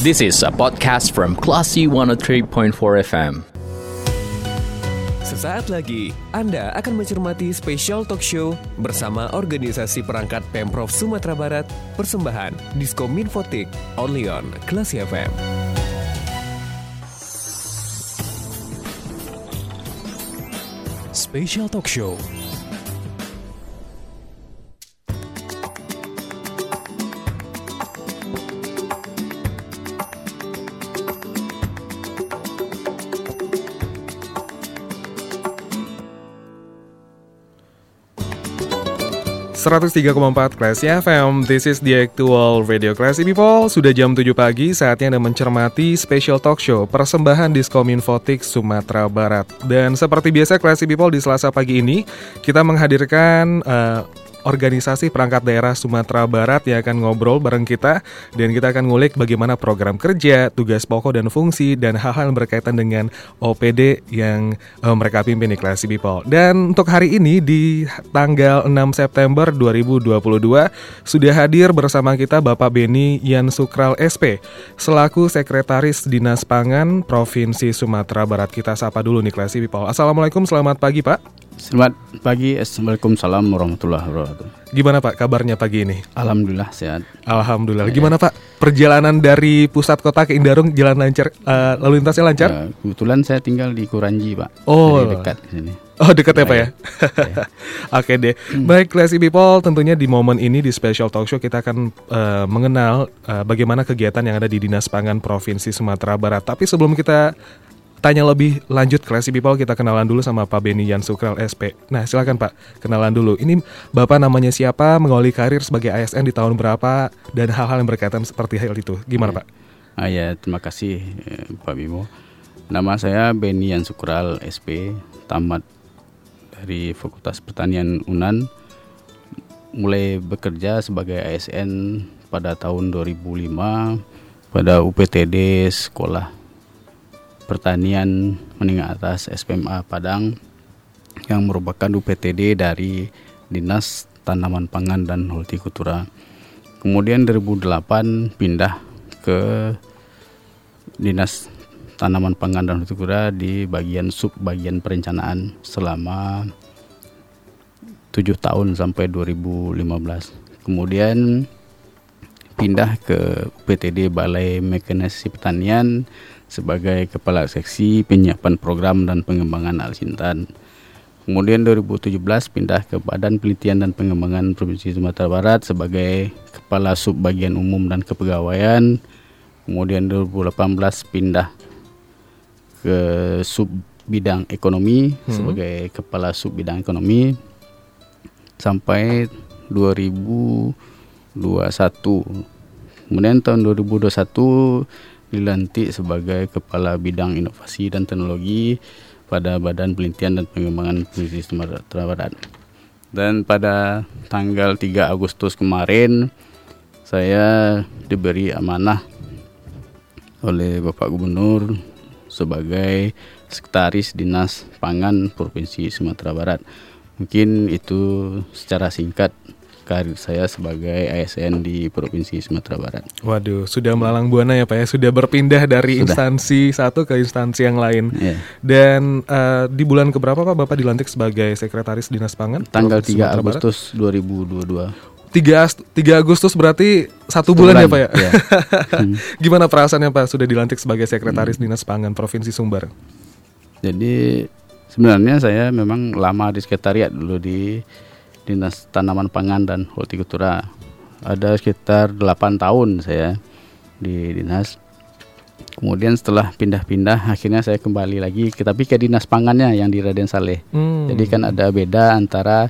This is a podcast from Classy 103.4 FM. Sesaat lagi, Anda akan mencermati special talk show bersama organisasi perangkat Pemprov Sumatera Barat, persembahan Diskom Infotik, only on Classy FM. Special Talk Show 103,4 Classy FM, this is the actual radio Classy People. Sudah jam 7 pagi, saatnya Anda mencermati special talk show Persembahan Diskom Infotik Sumatera Barat. Dan seperti biasa Classy People di selasa pagi ini Kita menghadirkan uh, organisasi perangkat daerah Sumatera Barat yang akan ngobrol bareng kita dan kita akan ngulik bagaimana program kerja, tugas pokok dan fungsi dan hal-hal yang berkaitan dengan OPD yang uh, mereka pimpin di Classy People. Dan untuk hari ini di tanggal 6 September 2022 sudah hadir bersama kita Bapak Beni Yan Sukral SP selaku Sekretaris Dinas Pangan Provinsi Sumatera Barat. Kita sapa dulu nih Classy People. Assalamualaikum, selamat pagi Pak. Selamat pagi, Assalamualaikum salam warahmatullahi wabarakatuh. Gimana Pak kabarnya pagi ini? Alhamdulillah sehat. Alhamdulillah. Gimana Pak perjalanan dari pusat kota ke Indarung jalan lancar, uh, lalu lintasnya lancar? Ya, kebetulan saya tinggal di Kuranji Pak. Oh, Jadi dekat sini. Oh dekat ya Pak ya? Oke deh. Baik Classy People, tentunya di momen ini di Special Talk Show kita akan uh, mengenal uh, bagaimana kegiatan yang ada di Dinas Pangan Provinsi Sumatera Barat. Tapi sebelum kita tanya lebih lanjut Classy People kita kenalan dulu sama Pak Beni Yan Sukral SP. Nah silakan Pak kenalan dulu. Ini Bapak namanya siapa, mengawali karir sebagai ASN di tahun berapa dan hal-hal yang berkaitan seperti hal itu. Gimana Pak? Ah ya terima kasih eh, Pak Bimo. Nama saya Beni Yan Sukral SP, tamat dari Fakultas Pertanian Unan. Mulai bekerja sebagai ASN pada tahun 2005 pada UPTD Sekolah Pertanian Menengah Atas SPMA Padang yang merupakan UPTD dari Dinas Tanaman Pangan dan Hortikultura. Kemudian 2008 pindah ke Dinas Tanaman Pangan dan Hortikultura di bagian sub bagian perencanaan selama 7 tahun sampai 2015. Kemudian pindah ke UPTD Balai Mekanisasi Pertanian sebagai Kepala Seksi Penyiapan Program dan Pengembangan Alsintan. Kemudian 2017 pindah ke Badan Penelitian dan Pengembangan Provinsi Sumatera Barat sebagai Kepala Sub Bagian Umum dan Kepegawaian. Kemudian 2018 pindah ke Sub Bidang Ekonomi hmm. sebagai Kepala Sub Bidang Ekonomi sampai 2021. Kemudian tahun 2021 dilantik sebagai Kepala Bidang Inovasi dan Teknologi pada Badan Penelitian dan Pengembangan Provinsi Sumatera Barat. Dan pada tanggal 3 Agustus kemarin saya diberi amanah oleh Bapak Gubernur sebagai Sekretaris Dinas Pangan Provinsi Sumatera Barat. Mungkin itu secara singkat karir saya sebagai ASN di Provinsi Sumatera Barat. Waduh, sudah melalang buana ya Pak ya, sudah berpindah dari sudah. instansi satu ke instansi yang lain. Yeah. Dan uh, di bulan keberapa Pak Bapak dilantik sebagai Sekretaris Dinas Pangan? Tanggal Provinsi 3 Agustus Barat? 2022. 3, 3 Agustus berarti satu bulan, bulan ya Pak ya? Hmm. Gimana perasaannya Pak sudah dilantik sebagai Sekretaris hmm. Dinas Pangan Provinsi Sumbar? Jadi sebenarnya saya memang lama di sekretariat dulu di Dinas Tanaman Pangan dan Hortikultura. Ada sekitar 8 tahun saya di dinas. Kemudian setelah pindah-pindah akhirnya saya kembali lagi tapi ke dinas pangannya yang di Raden Saleh. Hmm. Jadi kan ada beda antara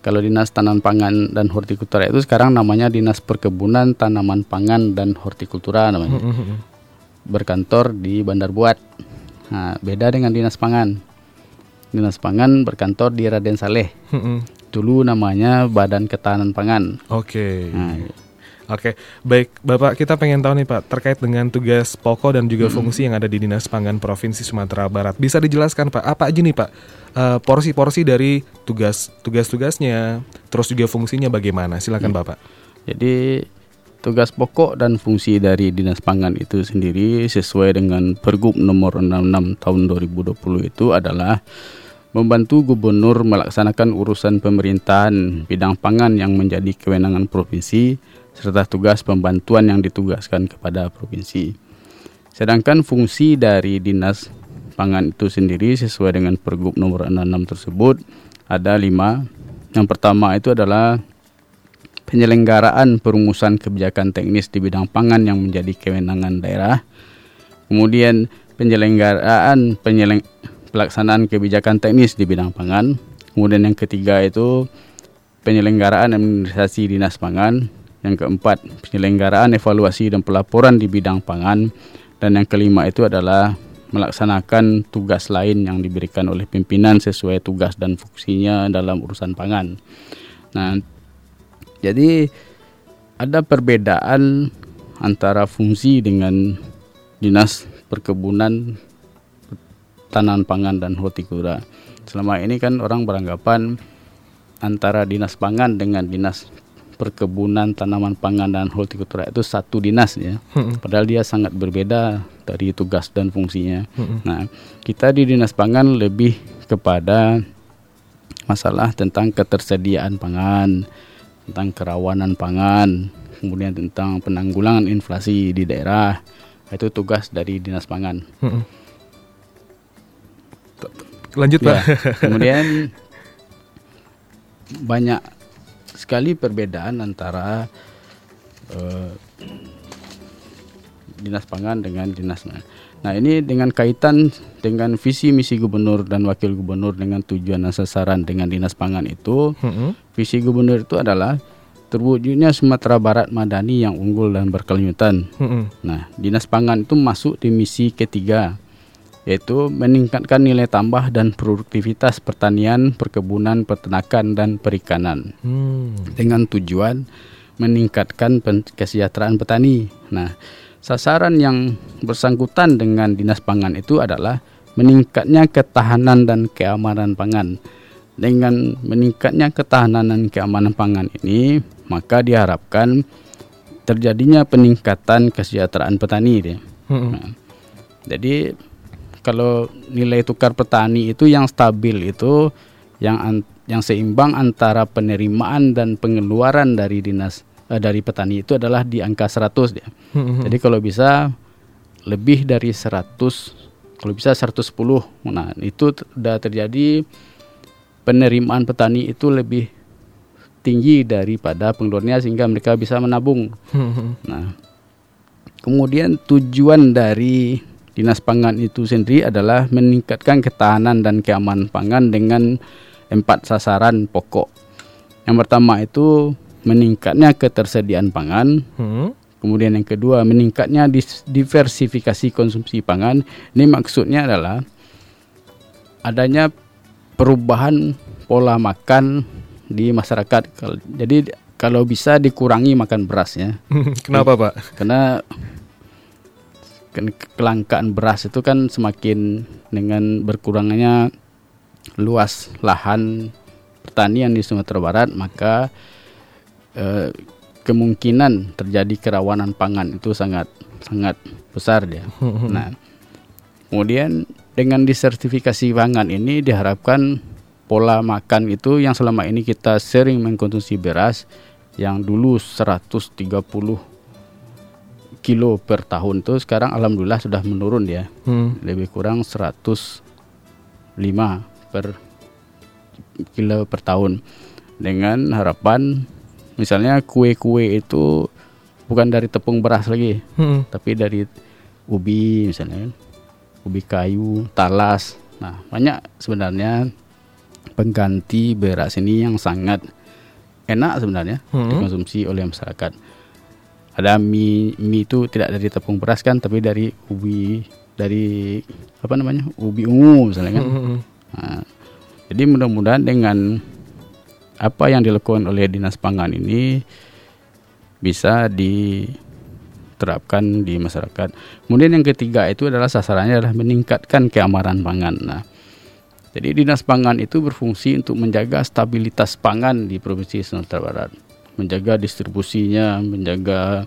kalau dinas tanaman pangan dan hortikultura itu sekarang namanya dinas perkebunan tanaman pangan dan hortikultura namanya. Hmm. hmm, hmm. Berkantor di Bandar Buat. Nah, beda dengan dinas pangan. Dinas pangan berkantor di Raden Saleh. Dulu namanya Badan Ketahanan Pangan. Oke. Okay. Nah, iya. Oke, baik Bapak kita pengen tahu nih Pak terkait dengan tugas pokok dan juga hmm. fungsi yang ada di Dinas Pangan Provinsi Sumatera Barat. Bisa dijelaskan Pak apa aja nih Pak uh, porsi-porsi dari tugas tugas-tugasnya, terus juga fungsinya bagaimana? Silakan hmm. Bapak. Jadi tugas pokok dan fungsi dari Dinas Pangan itu sendiri sesuai dengan Pergub nomor 66 tahun 2020 itu adalah membantu gubernur melaksanakan urusan pemerintahan bidang pangan yang menjadi kewenangan provinsi serta tugas pembantuan yang ditugaskan kepada provinsi. Sedangkan fungsi dari Dinas Pangan itu sendiri sesuai dengan Pergub nomor 66 tersebut ada lima. Yang pertama itu adalah penyelenggaraan perumusan kebijakan teknis di bidang pangan yang menjadi kewenangan daerah. Kemudian penyelenggaraan penyeleng, pelaksanaan kebijakan teknis di bidang pangan. Kemudian yang ketiga itu penyelenggaraan administrasi dinas pangan. Yang keempat penyelenggaraan evaluasi dan pelaporan di bidang pangan. Dan yang kelima itu adalah melaksanakan tugas lain yang diberikan oleh pimpinan sesuai tugas dan fungsinya dalam urusan pangan. Nah, jadi ada perbedaan antara fungsi dengan dinas perkebunan, tanaman pangan dan hortikura. Selama ini kan orang beranggapan antara dinas pangan dengan dinas perkebunan, tanaman pangan dan hortikultura itu satu dinas ya. Hmm. Padahal dia sangat berbeda dari tugas dan fungsinya. Hmm. Nah, kita di dinas pangan lebih kepada masalah tentang ketersediaan pangan tentang kerawanan pangan, kemudian tentang penanggulangan inflasi di daerah. Itu tugas dari Dinas Pangan. Hmm. Lanjut, ya, Pak. Kemudian banyak sekali perbedaan antara uh, Dinas Pangan dengan Dinas Nah ini dengan kaitan dengan visi misi gubernur dan wakil gubernur dengan tujuan dan sasaran dengan dinas pangan itu, hmm. visi gubernur itu adalah terwujudnya Sumatera Barat Madani yang unggul dan berkelanjutan. Hmm. Nah dinas pangan itu masuk di misi ketiga, yaitu meningkatkan nilai tambah dan produktivitas pertanian, perkebunan, peternakan dan perikanan hmm. dengan tujuan meningkatkan kesejahteraan petani. Nah sasaran yang bersangkutan dengan dinas pangan itu adalah meningkatnya ketahanan dan keamanan pangan. Dengan meningkatnya ketahanan dan keamanan pangan ini, maka diharapkan terjadinya peningkatan kesejahteraan petani. Hmm. Nah, jadi kalau nilai tukar petani itu yang stabil itu yang yang seimbang antara penerimaan dan pengeluaran dari dinas uh, dari petani itu adalah di angka 100 ya. Hmm. Jadi kalau bisa lebih dari 100 kalau bisa 110. Nah, itu sudah terjadi penerimaan petani itu lebih tinggi daripada pengeluarannya sehingga mereka bisa menabung. Hmm. Nah, kemudian tujuan dari Dinas Pangan itu sendiri adalah meningkatkan ketahanan dan keamanan pangan dengan empat sasaran pokok. Yang pertama itu meningkatnya ketersediaan pangan. Hmm. Kemudian yang kedua meningkatnya diversifikasi konsumsi pangan. Ini maksudnya adalah adanya perubahan pola makan di masyarakat. Jadi kalau bisa dikurangi makan beras ya. Kenapa Pak? Karena kelangkaan beras itu kan semakin dengan berkurangnya luas lahan pertanian di Sumatera Barat maka Eh, kemungkinan terjadi kerawanan pangan itu sangat sangat besar dia. nah, kemudian dengan disertifikasi pangan ini diharapkan pola makan itu yang selama ini kita sering mengkonsumsi beras yang dulu 130 kilo per tahun itu sekarang alhamdulillah sudah menurun ya. Hmm. Lebih kurang 105 per kilo per tahun dengan harapan misalnya kue-kue itu bukan dari tepung beras lagi hmm. tapi dari ubi misalnya ubi kayu talas nah banyak sebenarnya pengganti beras ini yang sangat enak sebenarnya hmm. dikonsumsi oleh masyarakat ada mie mie itu tidak dari tepung beras kan tapi dari ubi dari apa namanya ubi ungu misalnya kan hmm. nah, jadi mudah-mudahan dengan apa yang dilakukan oleh dinas pangan ini bisa diterapkan di masyarakat. Kemudian yang ketiga itu adalah sasarannya adalah meningkatkan keamanan pangan. Nah, jadi dinas pangan itu berfungsi untuk menjaga stabilitas pangan di provinsi Sumatera Barat, menjaga distribusinya, menjaga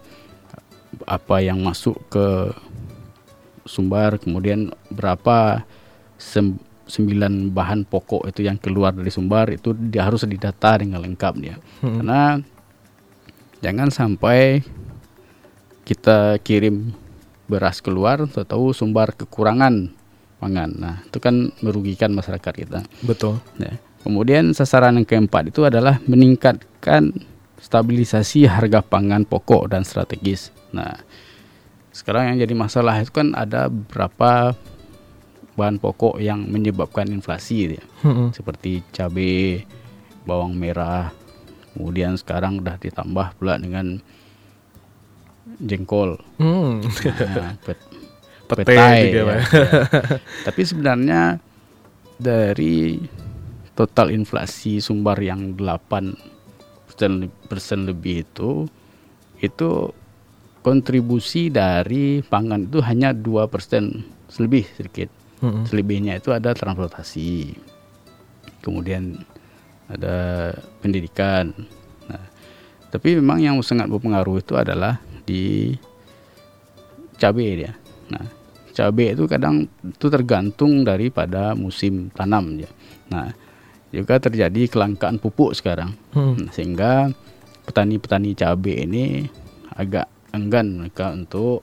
apa yang masuk ke sumber, kemudian berapa sem sembilan bahan pokok itu yang keluar dari sumber itu dia harus didata dengan lengkap dia. Hmm. Karena jangan sampai kita kirim beras keluar tahu sumber kekurangan pangan. Nah, itu kan merugikan masyarakat kita. Betul. Ya. Kemudian sasaran yang keempat itu adalah meningkatkan stabilisasi harga pangan pokok dan strategis. Nah, sekarang yang jadi masalah itu kan ada beberapa bahan pokok yang menyebabkan inflasi ya. Hmm. seperti cabai, bawang merah. Kemudian sekarang udah ditambah pula dengan jengkol. Hmm. Nah, pet- Pete petai, juga, ya, Pak. ya. Tapi sebenarnya dari total inflasi sumber yang 8 persen, lebih itu itu kontribusi dari pangan itu hanya 2 persen lebih sedikit. Hmm. Selebihnya itu ada transportasi, kemudian ada pendidikan. Nah, tapi memang yang sangat berpengaruh itu adalah di cabai dia. Nah, cabai itu kadang itu tergantung daripada musim tanam ya. Nah, juga terjadi kelangkaan pupuk sekarang. Hmm. Nah, sehingga petani-petani cabai ini agak enggan mereka untuk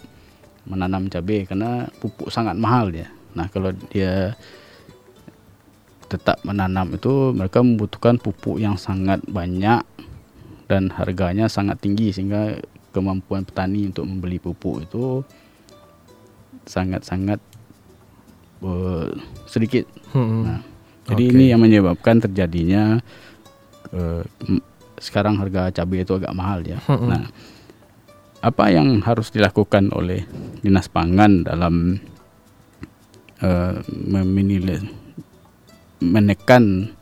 menanam cabai karena pupuk sangat mahal ya. Nah, kalau dia tetap menanam itu mereka membutuhkan pupuk yang sangat banyak dan harganya sangat tinggi sehingga kemampuan petani untuk membeli pupuk itu sangat-sangat eh, sedikit. Hmm. Nah, jadi Oke. ini yang menyebabkan terjadinya eh, m- sekarang harga cabai itu agak mahal ya. Mm-mm. Nah, apa yang harus dilakukan oleh dinas pangan dalam eh, meminilai menekan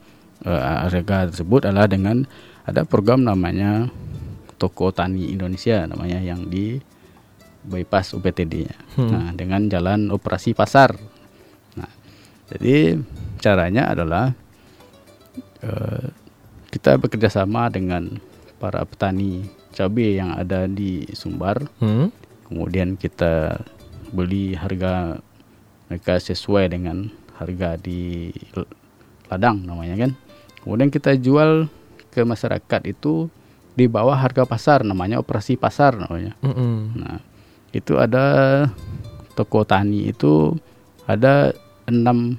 eh, harga tersebut adalah dengan ada program namanya Toko Tani Indonesia namanya yang di bypass UPTD-nya. Hmm. Nah, dengan jalan operasi pasar. Nah, jadi caranya adalah eh, kita bekerja sama dengan para petani cabai yang ada di Sumbar. Hmm. Kemudian kita beli harga mereka sesuai dengan harga di ladang namanya kan. Kemudian kita jual ke masyarakat itu di bawah harga pasar namanya operasi pasar namanya. Hmm. Nah, itu ada toko tani itu ada enam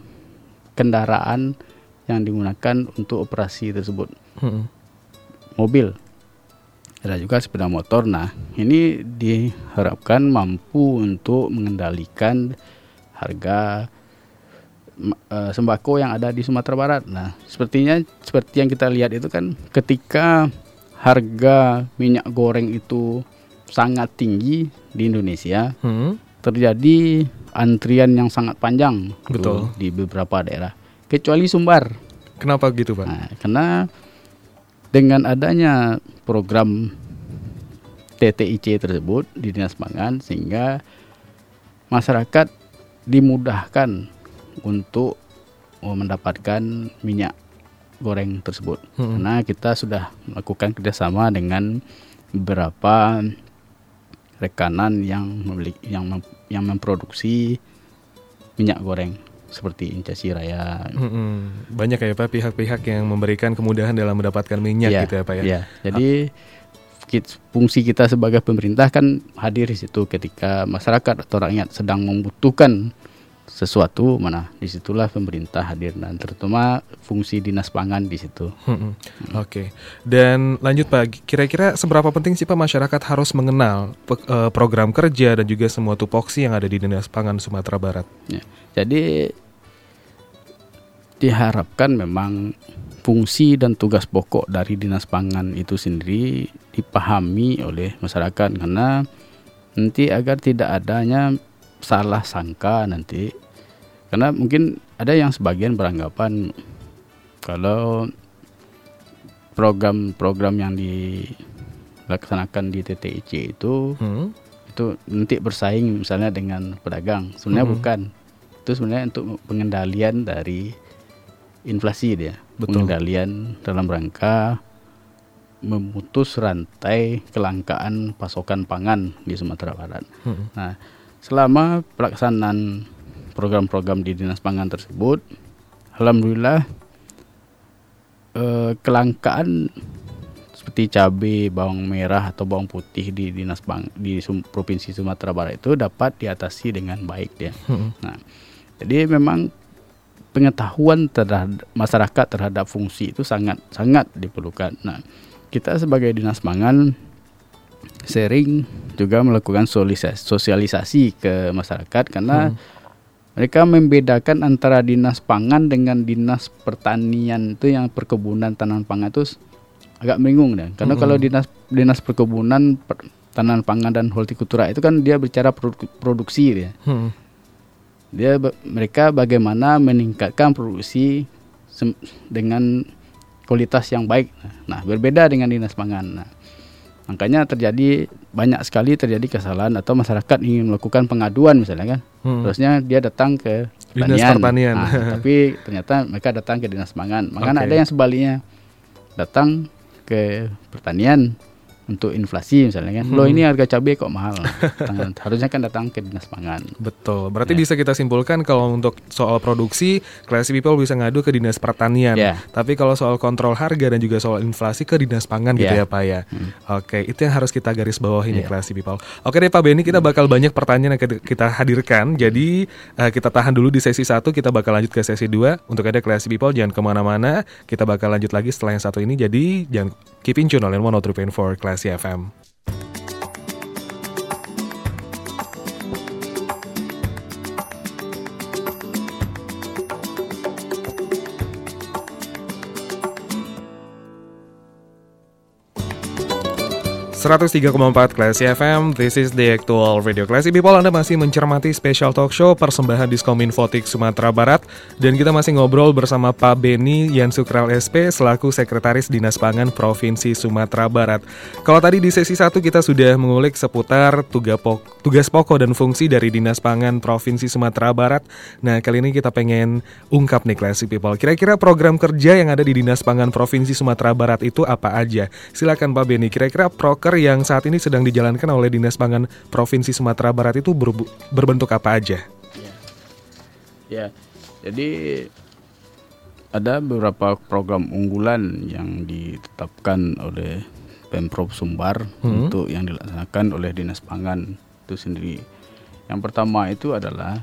kendaraan yang digunakan untuk operasi tersebut. Hmm. Mobil, ada juga sepeda motor. Nah, ini diharapkan mampu untuk mengendalikan harga eh, sembako yang ada di Sumatera Barat. Nah, sepertinya seperti yang kita lihat itu kan ketika harga minyak goreng itu sangat tinggi di Indonesia, Hmm. terjadi antrian yang sangat panjang tuh Betul. di beberapa daerah, kecuali Sumbar. Kenapa gitu, Pak? Nah, karena dengan adanya program TTIC tersebut di Dinas Pangan sehingga masyarakat dimudahkan untuk mendapatkan minyak goreng tersebut. Hmm. Karena kita sudah melakukan kerjasama dengan beberapa rekanan yang memiliki yang yang memproduksi minyak goreng seperti Incasi Raya. Hmm. Banyak ya Pak pihak-pihak yang memberikan kemudahan dalam mendapatkan minyak Iya, gitu ya Pak ya. iya. Jadi fungsi kita sebagai pemerintah kan hadir di situ ketika masyarakat atau rakyat sedang membutuhkan sesuatu mana di situlah pemerintah hadir dan terutama fungsi dinas pangan di situ. Hmm. Oke. Dan lanjut Pak, kira-kira seberapa penting sih Pak masyarakat harus mengenal pe- eh, program kerja dan juga semua tupoksi yang ada di Dinas Pangan Sumatera Barat? Ya. Jadi diharapkan memang fungsi dan tugas pokok dari dinas pangan itu sendiri dipahami oleh masyarakat karena nanti agar tidak adanya salah sangka nanti karena mungkin ada yang sebagian beranggapan kalau program-program yang dilaksanakan di TTIC itu Hmm. itu nanti bersaing misalnya dengan pedagang sebenarnya Mhm. bukan itu sebenarnya untuk pengendalian dari inflasi dia Betul. pengendalian dalam rangka memutus rantai kelangkaan pasokan pangan di Sumatera Barat. Hmm. Nah, selama pelaksanaan program-program di Dinas Pangan tersebut, alhamdulillah eh, kelangkaan seperti cabai, bawang merah atau bawang putih di Dinas Pang di Sum- Provinsi Sumatera Barat itu dapat diatasi dengan baik ya. Hmm. Nah, jadi memang pengetahuan terhadap masyarakat terhadap fungsi itu sangat sangat diperlukan. Nah, kita sebagai dinas pangan sering juga melakukan sosialisasi, ke masyarakat karena mereka membedakan antara dinas pangan dengan dinas pertanian itu yang perkebunan tanaman pangan itu agak bingung dan karena Mm-mm. kalau dinas dinas perkebunan per- tanaman pangan dan hortikultura itu kan dia bicara produ- produksi dia Hmm. dia mereka bagaimana meningkatkan produksi dengan kualitas yang baik. Nah, berbeda dengan dinas pangan. Nah, makanya terjadi banyak sekali terjadi kesalahan atau masyarakat ingin melakukan pengaduan misalnya kan. Hmm. Terusnya dia datang ke Dinas pertanian. Nah, tapi ternyata mereka datang ke dinas pangan. Makanya Oke. ada yang sebaliknya datang ke pertanian untuk inflasi misalnya kan. Loh Hmm. ini harga cabai kok mahal. Harusnya kan datang ke dinas pangan. Betul. Berarti Ya. bisa kita simpulkan kalau untuk soal produksi, classy people bisa ngadu ke dinas pertanian. Ya. Tapi kalau soal kontrol harga dan juga soal inflasi ke dinas pangan gitu Ya. ya Pak ya. Hmm. Oke, itu yang harus kita garis bawahi nih Ya. classy people. Oke deh Pak Benny, kita bakal banyak pertanyaan yang kita- hadirkan. Jadi eh, kita tahan dulu di sesi 1, kita bakal lanjut ke sesi 2. Untuk ada classy people jangan ke mana-mana. Kita bakal lanjut lagi setelah yang satu ini. Jadi jangan keep in tune on 103.4 Classy FM. ...103,4 Classy FM, this is the actual radio Classy People. Anda masih mencermati special talk show persembahan Diskominfotik Sumatera Barat. Dan kita masih ngobrol bersama Pak Beni Yansukral SP selaku Sekretaris Dinas Pangan Provinsi Sumatera Barat. Kalau tadi di sesi 1 kita sudah mengulik seputar tugas pokok dan fungsi dari Dinas Pangan Provinsi Sumatera Barat. Nah kali ini kita pengen ungkap nih Classy People. Kira-kira program kerja yang ada di Dinas Pangan Provinsi Sumatera Barat itu apa aja? Silakan Pak Beni, kira-kira proker yang saat ini sedang dijalankan oleh Dinas Pangan Provinsi Sumatera Barat itu berbu- berbentuk apa aja? Ya, jadi ada beberapa program unggulan yang ditetapkan oleh Pemprov Sumbar Hmm. untuk yang dilaksanakan oleh Dinas Pangan itu sendiri. Yang pertama itu adalah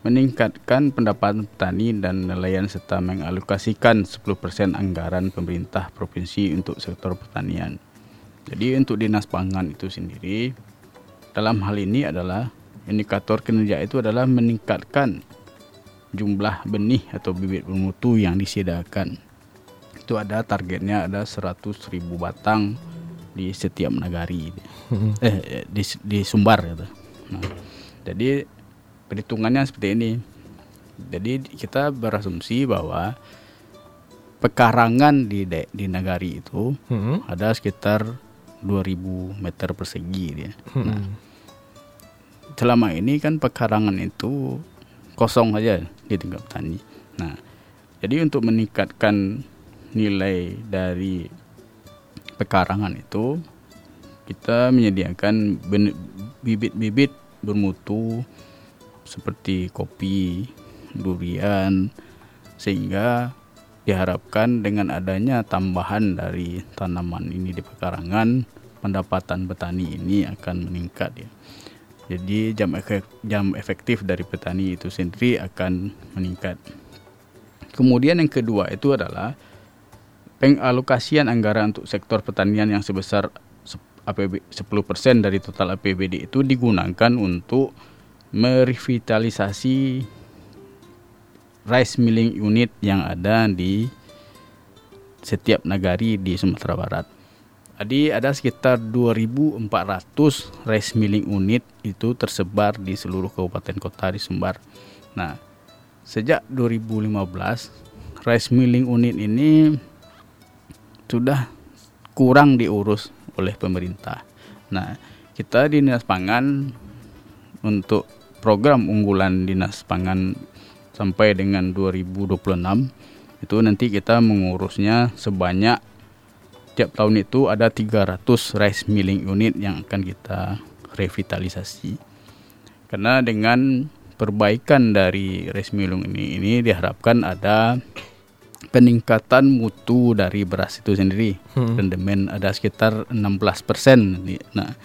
meningkatkan pendapatan petani dan nelayan serta mengalokasikan 10% anggaran pemerintah provinsi untuk sektor pertanian. Jadi untuk Dinas Pangan itu sendiri dalam hal ini adalah indikator kinerja itu adalah meningkatkan jumlah benih atau bibit bermutu yang disediakan. Itu ada targetnya ada 100.000 batang di setiap nagari. Eh, eh, di, di Sumbar gitu. Nah, jadi perhitungannya seperti ini. Jadi kita berasumsi bahwa pekarangan di di nagari itu Hmm. ada sekitar 2000 meter persegi dia. Nah, selama ini kan pekarangan itu kosong aja di tingkat petani. Nah, jadi untuk meningkatkan nilai dari pekarangan itu kita menyediakan bibit-bibit bermutu seperti kopi, durian sehingga diharapkan dengan adanya tambahan dari tanaman ini di pekarangan pendapatan petani ini akan meningkat ya. Jadi jam efek- jam efektif dari petani itu sendiri akan meningkat. Kemudian yang kedua itu adalah pengalokasian anggaran untuk sektor pertanian yang sebesar APB 10% dari total APBD itu digunakan untuk merevitalisasi rice milling unit yang ada di setiap nagari di Sumatera Barat. Jadi ada sekitar 2.400 rice milling unit itu tersebar di seluruh kabupaten kota di Sumbar. Nah, sejak 2015 rice milling unit ini sudah kurang diurus oleh pemerintah. Nah, kita di Dinas Pangan untuk program unggulan Dinas Pangan sampai dengan 2026 itu nanti kita mengurusnya sebanyak setiap tahun itu ada 300 rice milling unit yang akan kita revitalisasi. Karena dengan perbaikan dari rice milling ini ini diharapkan ada peningkatan mutu dari beras itu sendiri. Hmm. Rendemen ada sekitar 16 persen. Nah,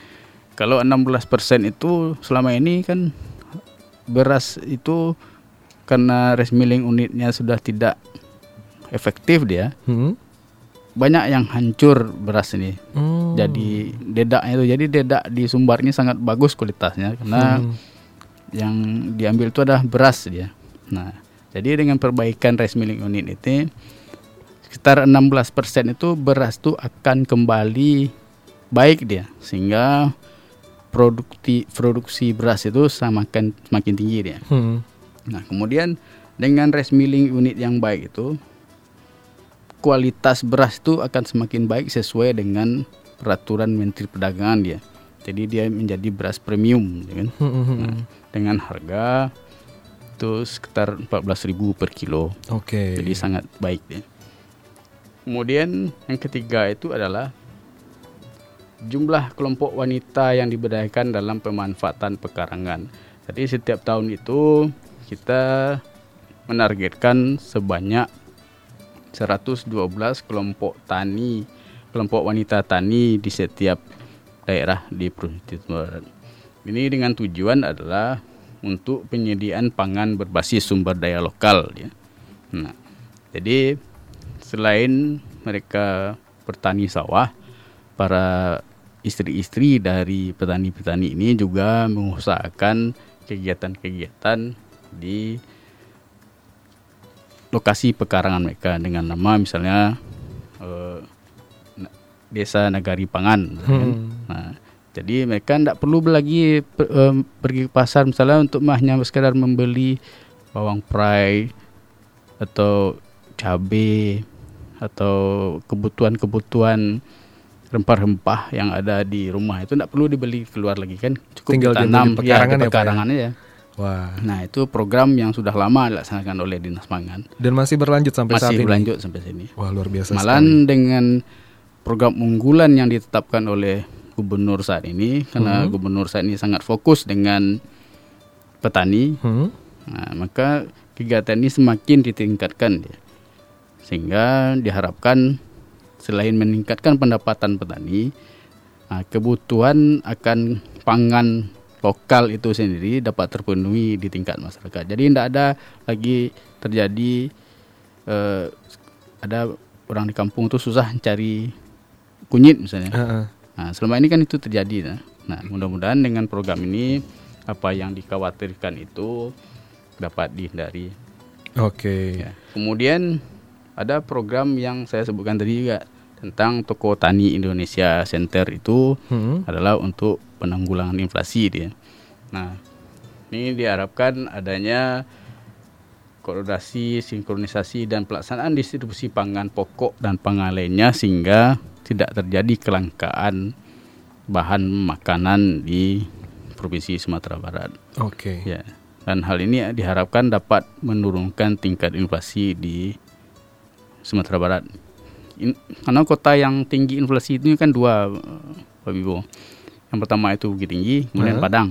kalau 16 persen itu selama ini kan beras itu karena rice milling unitnya sudah tidak efektif dia, Hmm. banyak yang hancur beras ini. Hmm. Jadi dedaknya itu, jadi dedak di Sumbar ini sangat bagus kualitasnya karena Hmm. yang diambil itu adalah beras dia. Nah, jadi dengan perbaikan rice milling unit itu sekitar 16% itu beras itu akan kembali baik dia sehingga produksi produksi beras itu semakin semakin tinggi dia. Hmm. Nah, kemudian dengan rice milling unit yang baik itu kualitas beras itu akan semakin baik sesuai dengan peraturan Menteri Perdagangan dia. Jadi dia menjadi beras premium ya kan. Hmm, hmm, hmm. Nah, dengan harga itu sekitar 14.000 per kilo. Oke. Jadi sangat baik dia. Kemudian yang ketiga itu adalah jumlah kelompok wanita yang diberdayakan dalam pemanfaatan pekarangan. Jadi setiap tahun itu kita menargetkan sebanyak 112 kelompok tani, kelompok wanita tani di setiap daerah di Provinsi Barat. Ini dengan tujuan adalah untuk penyediaan pangan berbasis sumber daya lokal ya. Nah, jadi selain mereka bertani sawah, para istri-istri dari petani-petani ini juga mengusahakan kegiatan-kegiatan di lokasi pekarangan mereka dengan nama misalnya eh, na- desa Nagari Pangan. kan. Nah, jadi mereka tidak perlu lagi pe- em, pergi ke pasar misalnya untuk hanya sekedar membeli bawang prai atau cabai atau kebutuhan-kebutuhan rempah-rempah yang ada di rumah itu tidak perlu dibeli keluar lagi kan cukup Tinggal ditanam diambil di ya, pekarangan ya, ya? Wah. Nah itu program yang sudah lama dilaksanakan oleh dinas pangan Dan masih berlanjut sampai saat masih ini. berlanjut sampai sini. Wah, luar biasa Malahan sekali. dengan program unggulan yang ditetapkan oleh gubernur saat ini karena Hmm. gubernur saat ini sangat fokus dengan petani, Hmm. nah, maka kegiatan ini semakin ditingkatkan. Sehingga diharapkan selain meningkatkan pendapatan petani, nah, kebutuhan akan pangan lokal itu sendiri dapat terpenuhi di tingkat masyarakat. Jadi tidak ada lagi terjadi eh, ada orang di kampung tuh susah cari kunyit misalnya. Heeh. Nah, selama ini kan itu terjadi. Nah, nah mudah-mudahan dengan program ini apa yang dikhawatirkan itu dapat dihindari. Oke. Ya. Kemudian ada program yang saya sebutkan tadi juga tentang Toko Tani Indonesia Center itu Hmm. adalah untuk penanggulangan inflasi dia. Nah, ini diharapkan adanya koordinasi, sinkronisasi dan pelaksanaan distribusi pangan pokok dan pangan lainnya sehingga tidak terjadi kelangkaan bahan makanan di Provinsi Sumatera Barat. Oke. Ya. Dan hal ini diharapkan dapat menurunkan tingkat inflasi di Sumatera Barat. In- karena kota yang tinggi inflasi itu kan dua, Pak Bibo. Yang pertama itu Bukit Tinggi, kemudian Hah? Padang.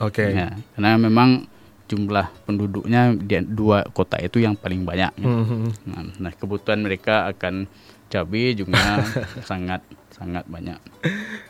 Oke. Ya, karena memang jumlah penduduknya di dua kota itu yang paling banyak. ya. Hmm, hmm. Nah, nah, kebutuhan mereka akan cabai juga sangat sangat banyak.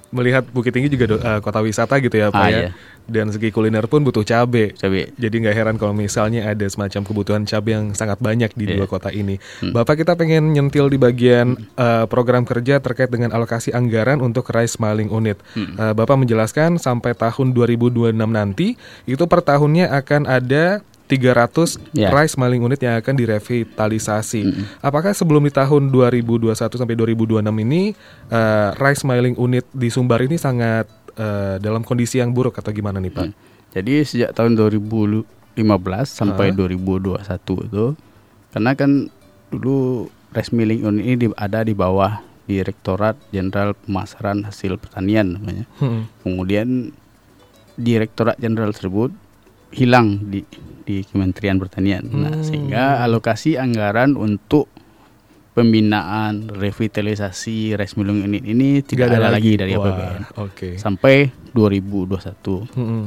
Melihat Bukit Tinggi juga do- eh, kota wisata gitu ya, Pak Ah, ya. iya. Dan segi kuliner pun butuh cabe. Cabai. Jadi nggak heran kalau misalnya ada semacam kebutuhan cabai yang sangat banyak di Iya. dua kota ini. Hmm. Bapak kita pengen nyentil di bagian eh, program kerja terkait dengan alokasi anggaran untuk rice milling unit. Hmm. Eh, Bapak menjelaskan sampai tahun 2026 nanti itu per tahunnya akan ada 300 Ya. rice milling unit yang akan direvitalisasi. Hmm. Apakah sebelum di tahun 2021 sampai 2026 ini eh, rice milling unit di Sumbar ini sangat eh, dalam kondisi yang buruk atau gimana nih Pak? Hmm. Jadi sejak tahun 2015 sampai 2021 itu karena kan dulu rice milling unit ini di- ada di bawah Direktorat Jenderal Pemasaran Hasil Pertanian namanya. Hmm. Kemudian Direktorat Jenderal tersebut hilang di di Kementerian Pertanian. Nah, Hmm. sehingga alokasi anggaran untuk pembinaan, revitalisasi rice unit ini tidak Nggak ada, lagi dari Wah, APBN Oke. sampai 2021. Mm-mm.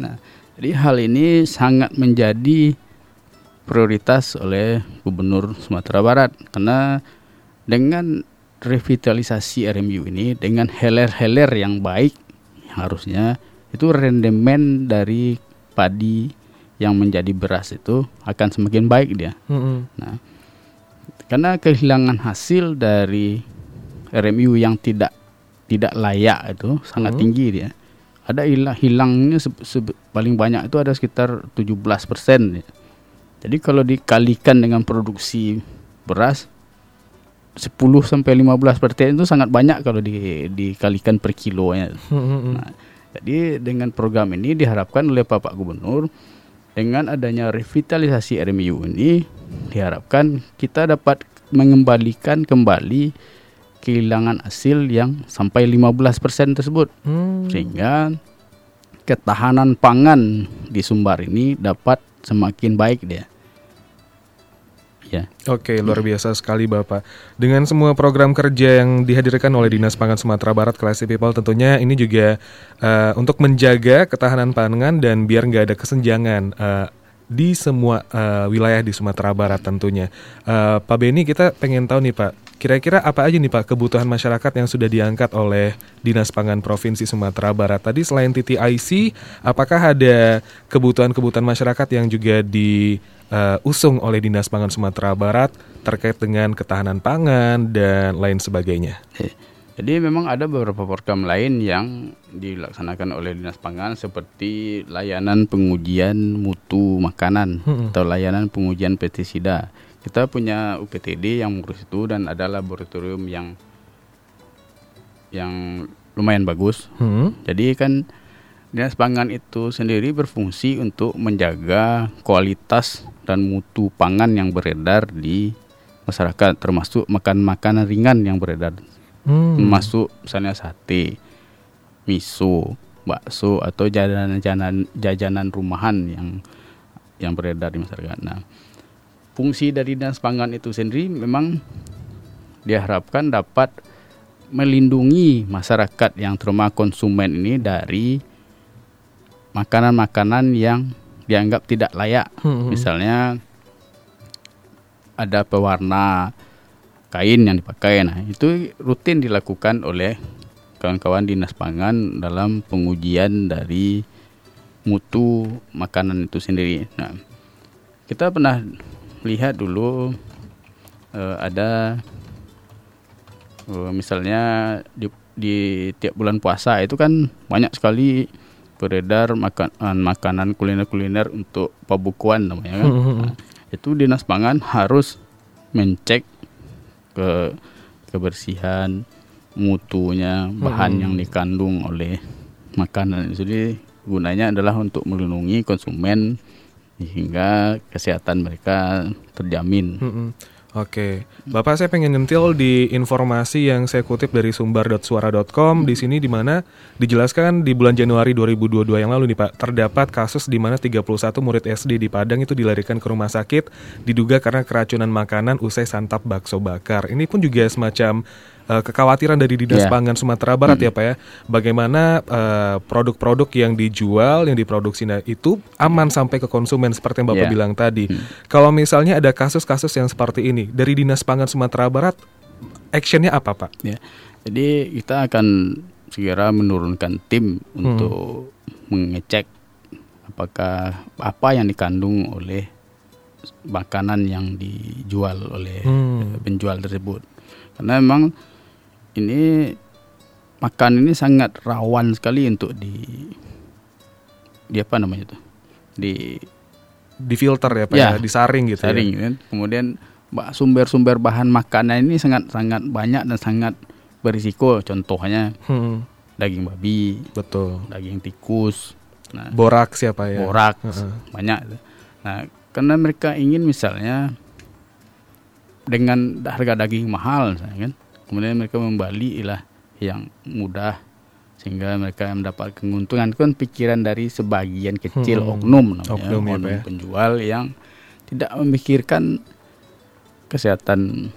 Nah, jadi hal ini sangat menjadi prioritas oleh Gubernur Sumatera Barat karena dengan revitalisasi RMU ini dengan heler-heler yang baik harusnya itu rendemen dari padi yang menjadi beras itu akan semakin baik dia. Mm-mm. Nah, karena kehilangan hasil dari RMU yang tidak tidak layak itu sangat Hmm. tinggi dia. Ada hilang hilangnya se- se- paling banyak itu ada sekitar 17 persen. Jadi kalau dikalikan dengan produksi beras 10 sampai 15 persen itu sangat banyak kalau di, dikalikan per kilonya. Nah, jadi dengan program ini diharapkan oleh Bapak Gubernur dengan adanya revitalisasi RMU ini diharapkan kita dapat mengembalikan kembali kehilangan hasil yang sampai 15% tersebut Hmm. sehingga ketahanan pangan di Sumbar ini dapat semakin baik dia. Ya. Oke, luar biasa sekali Bapak. Dengan semua program kerja yang dihadirkan oleh Dinas Pangan Sumatera Barat Classy People tentunya ini juga eh, untuk menjaga ketahanan pangan dan biar nggak ada kesenjangan eh, di semua eh, wilayah di Sumatera Barat tentunya. Eh, Pak Beni kita pengen tahu nih Pak, kira-kira apa aja nih Pak kebutuhan masyarakat yang sudah diangkat oleh Dinas Pangan Provinsi Sumatera Barat tadi selain TTIC, apakah ada kebutuhan-kebutuhan masyarakat yang juga diusung oleh Dinas Pangan Sumatera Barat terkait dengan ketahanan pangan dan lain sebagainya? Eh, Jadi memang ada beberapa program lain yang dilaksanakan oleh Dinas Pangan seperti layanan pengujian mutu makanan atau layanan pengujian pestisida. Kita punya UPTD yang mengurus itu dan ada laboratorium yang yang lumayan bagus. Hmm. Jadi kan Dinas Pangan itu sendiri berfungsi untuk menjaga kualitas dan mutu pangan yang beredar di masyarakat termasuk makan makanan ringan yang beredar Hmm. termasuk misalnya sate, miso, bakso atau jajanan-jajanan jajanan rumahan yang yang beredar di masyarakat. Nah, fungsi dari dinas pangan itu sendiri memang diharapkan dapat melindungi masyarakat yang terutama konsumen ini dari makanan-makanan yang dianggap tidak layak. Hmm. Misalnya ada pewarna kain yang dipakai. Nah, itu rutin dilakukan oleh kawan-kawan dinas pangan dalam pengujian dari mutu makanan itu sendiri. Nah, kita pernah lihat dulu eh, ada eh, misalnya di, di tiap bulan puasa itu kan banyak sekali beredar makanan makanan kuliner-kuliner untuk pabukuan namanya kan. Nah, itu dinas pangan harus mencek ke kebersihan mutunya bahan yang dikandung oleh makanan jadi gunanya adalah untuk melindungi konsumen hingga kesehatan mereka terjamin Mm-mm. Oke, Bapak saya pengen nyentil di informasi yang saya kutip dari sumbar.suara.com di sini di mana dijelaskan di bulan Januari 2022 yang lalu nih Pak, terdapat kasus di mana 31 murid SD di Padang itu dilarikan ke rumah sakit diduga karena keracunan makanan usai santap bakso bakar. Ini pun juga semacam eh, kekhawatiran dari Dinas Iya. Pangan Sumatera Barat ya Pak ya. Bagaimana eh, produk-produk yang dijual, yang diproduksi nah, itu aman sampai ke konsumen seperti yang Bapak Iya. bilang tadi. Kalau misalnya ada kasus-kasus yang seperti ini dari Dinas Pangan Sumatera Barat, actionnya apa Pak? ya jadi kita akan segera menurunkan tim untuk mengecek apakah apa yang dikandung oleh makanan yang dijual oleh Hmm. penjual tersebut karena memang ini makan ini sangat rawan sekali untuk di di apa namanya itu di Di filter ya Pak Ya, ya, disaring gitu saring ya. kan. kemudian sumber-sumber bahan makanan ini sangat sangat banyak dan sangat berisiko contohnya Hmm, daging babi betul. daging tikus nah Borak siapa ya? borak Heeh. banyak nah karena mereka ingin misalnya dengan harga daging mahal misalnya kan kemudian mereka membeli lah yang mudah sehingga mereka mendapat keuntungan itu kan pikiran dari sebagian kecil Hmm. oknum namanya Oknum ya, Pak ya. penjual yang tidak memikirkan kesehatan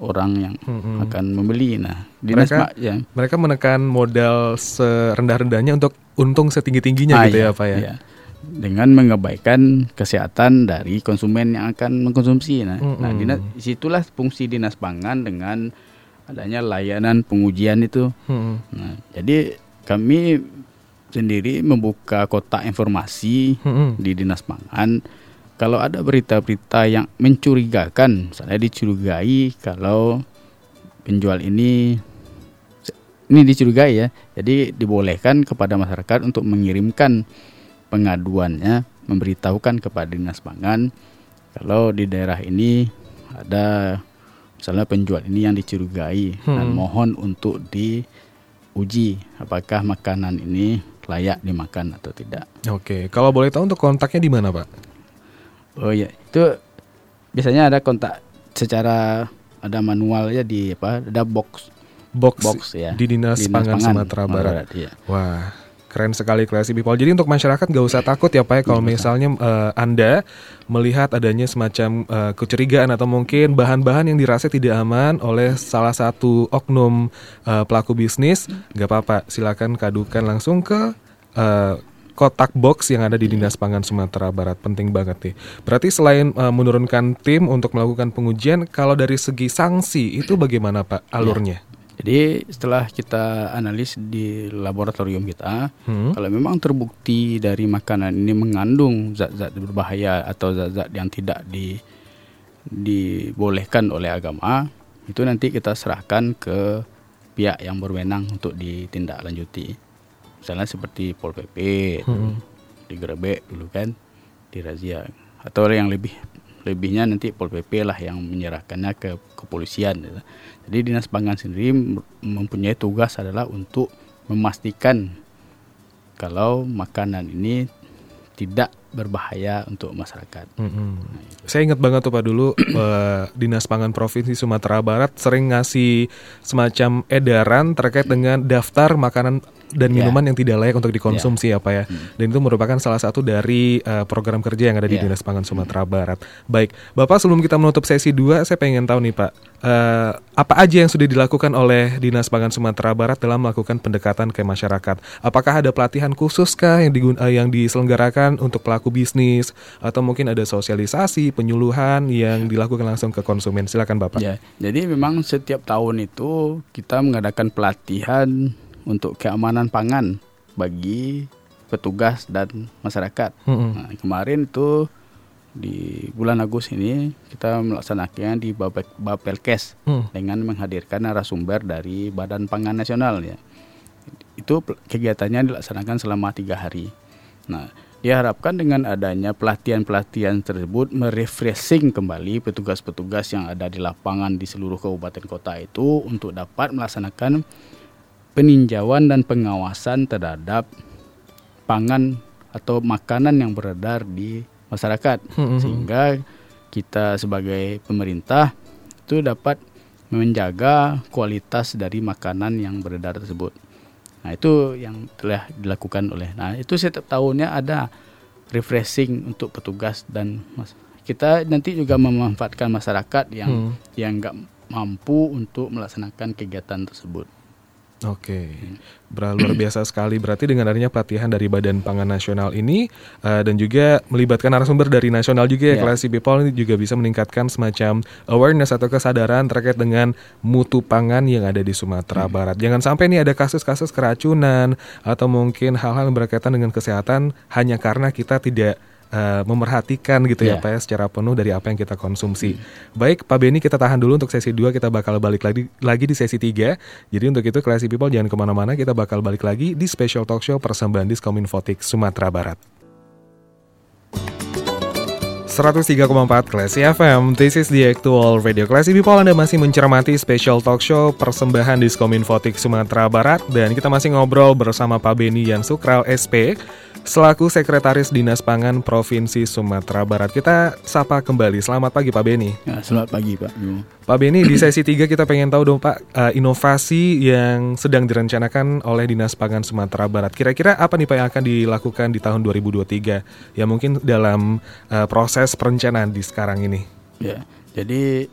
orang yang Mm-mm. akan membeli. Nah, dinas Mereka- ya. Mereka menekan modal serendah-rendahnya untuk untung setinggi-tingginya Ah, gitu iya, ya Pak ya. iya. Dengan mengabaikan kesehatan dari konsumen yang akan mengkonsumsi. Nah, nah Mm-mm. dinas, di situlah fungsi dinas pangan dengan adanya layanan pengujian itu. Mm-mm. Nah, jadi kami sendiri membuka kotak informasi Mm-mm. di dinas pangan. Kalau ada berita-berita yang mencurigakan, saya dicurigai kalau penjual ini ini dicurigai ya. Jadi dibolehkan kepada masyarakat untuk mengirimkan pengaduannya, memberitahukan kepada dinas pangan kalau di daerah ini ada misalnya penjual ini yang dicurigai dan Hmm. mohon untuk diuji apakah makanan ini layak dimakan atau tidak. Oke, kalau boleh tahu untuk kontaknya di mana Pak? Oh ya, itu biasanya ada kontak secara ada manual ya di apa? Ada box Box, box ya. di Dinas, Pangan, Sumatera Barat. iya. Wah, keren sekali Classy People. Jadi untuk masyarakat nggak usah takut ya Pak ya kalau misalnya eh, Anda melihat adanya semacam eh, kecurigaan atau mungkin bahan-bahan yang dirasa tidak aman oleh salah satu oknum eh, pelaku bisnis, nggak apa-apa. Silakan kadukan langsung ke eh, kotak box yang ada di Dinas Pangan Sumatera Barat. Penting banget nih. Berarti selain eh, menurunkan tim untuk melakukan pengujian, kalau dari segi sanksi itu bagaimana Pak alurnya? Jadi setelah kita analis di laboratorium kita, Hmm. kalau memang terbukti dari makanan ini mengandung zat-zat berbahaya atau zat-zat yang tidak di dibolehkan oleh agama, itu nanti kita serahkan ke pihak yang berwenang untuk ditindaklanjuti. Misalnya seperti Pol PP, Hmm. digerebek dulu kan, dirazia. Atau yang lebih lebihnya nanti Pol PP lah yang menyerahkannya ke kepolisian. Jadi dinas pangan sendiri mem- mempunyai tugas adalah untuk memastikan kalau makanan ini tidak berbahaya untuk masyarakat. Mm-mm. Saya ingat banget tuh Pak dulu eh, Dinas Pangan Provinsi Sumatera Barat sering ngasih semacam edaran terkait dengan daftar makanan dan Ya. minuman yang tidak layak untuk dikonsumsi ya Pak ya. Dan itu merupakan salah satu dari eh, program kerja yang ada di Ya. Dinas Pangan Sumatera Barat. Baik, Bapak sebelum kita menutup sesi 2 saya pengen tahu nih Pak, eh, apa aja yang sudah dilakukan oleh Dinas Pangan Sumatera Barat dalam melakukan pendekatan ke masyarakat? Apakah ada pelatihan khusus kah yang digun- eh, yang diselenggarakan untuk pelaku bisnis atau mungkin ada sosialisasi, penyuluhan yang dilakukan langsung ke konsumen? Silakan Bapak. Ya, jadi memang setiap tahun itu kita mengadakan pelatihan untuk keamanan pangan bagi petugas dan masyarakat. Mm-mm. Nah, kemarin itu di bulan Agustus ini kita melaksanakannya di Bapel- Bapelkes Hmm. dengan menghadirkan narasumber dari Badan Pangan Nasional ya. Itu kegiatannya dilaksanakan selama tiga hari. Nah, diharapkan dengan adanya pelatihan-pelatihan tersebut merefreshing kembali petugas-petugas yang ada di lapangan di seluruh kabupaten kota itu untuk dapat melaksanakan peninjauan dan pengawasan terhadap pangan atau makanan yang beredar di masyarakat Hmm, sehingga kita sebagai pemerintah itu dapat menjaga kualitas dari makanan yang beredar tersebut. Nah, itu yang telah dilakukan oleh. Nah, itu setiap tahunnya ada refreshing untuk petugas dan mas- kita nanti juga memanfaatkan masyarakat yang Hmm. yang nggak mampu untuk melaksanakan kegiatan tersebut. Oke, Ber- luar biasa sekali. Berarti dengan adanya pelatihan dari Badan Pangan Nasional ini eh, dan juga melibatkan narasumber dari nasional juga ya, Ya. Classy People ini juga bisa meningkatkan semacam awareness atau kesadaran terkait dengan mutu pangan yang ada di Sumatera Barat. Jangan sampai nih ada kasus-kasus keracunan atau mungkin hal-hal yang berkaitan dengan kesehatan hanya karena kita tidak eh, memerhatikan gitu ya Ya. Pak ya secara penuh dari apa yang kita konsumsi. Baik, Pak Beni kita tahan dulu untuk sesi 2, kita bakal balik lagi lagi di sesi 3. Jadi untuk itu Classy People jangan ke mana-mana, kita bakal balik lagi di special talk show persembahan Diskominfotik Sumatera Barat. 103,4 Classy FM, this is the actual radio Classy People Anda masih mencermati special talk show persembahan Diskominfotik Sumatera Barat Dan kita masih ngobrol bersama Pak Beni Yan Sukral SP Selaku Sekretaris Dinas Pangan Provinsi Sumatera Barat Kita sapa kembali, selamat pagi Pak Beni. Ya, selamat pagi Pak. Pak Beni di sesi 3 kita pengen tahu dong Pak eh, Inovasi yang sedang direncanakan oleh Dinas Pangan Sumatera Barat. Kira-kira apa nih Pak yang akan dilakukan di tahun 2023 Ya mungkin dalam eh, proses perencanaan di sekarang ini. Ya, jadi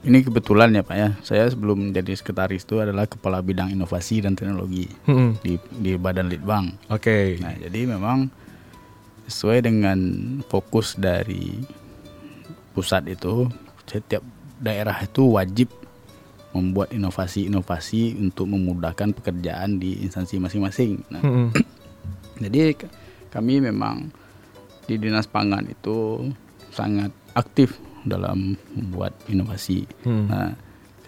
ini kebetulan ya Pak ya, saya sebelum jadi sekretaris itu adalah kepala bidang inovasi dan teknologi Hmm, di di Badan Litbang. Oke. Nah, jadi memang sesuai dengan fokus dari pusat itu, setiap daerah itu wajib membuat inovasi-inovasi untuk memudahkan pekerjaan di instansi masing-masing. Nah, Hmm, jadi kami memang di Dinas Pangan itu sangat aktif dalam membuat inovasi. Hmm. Nah,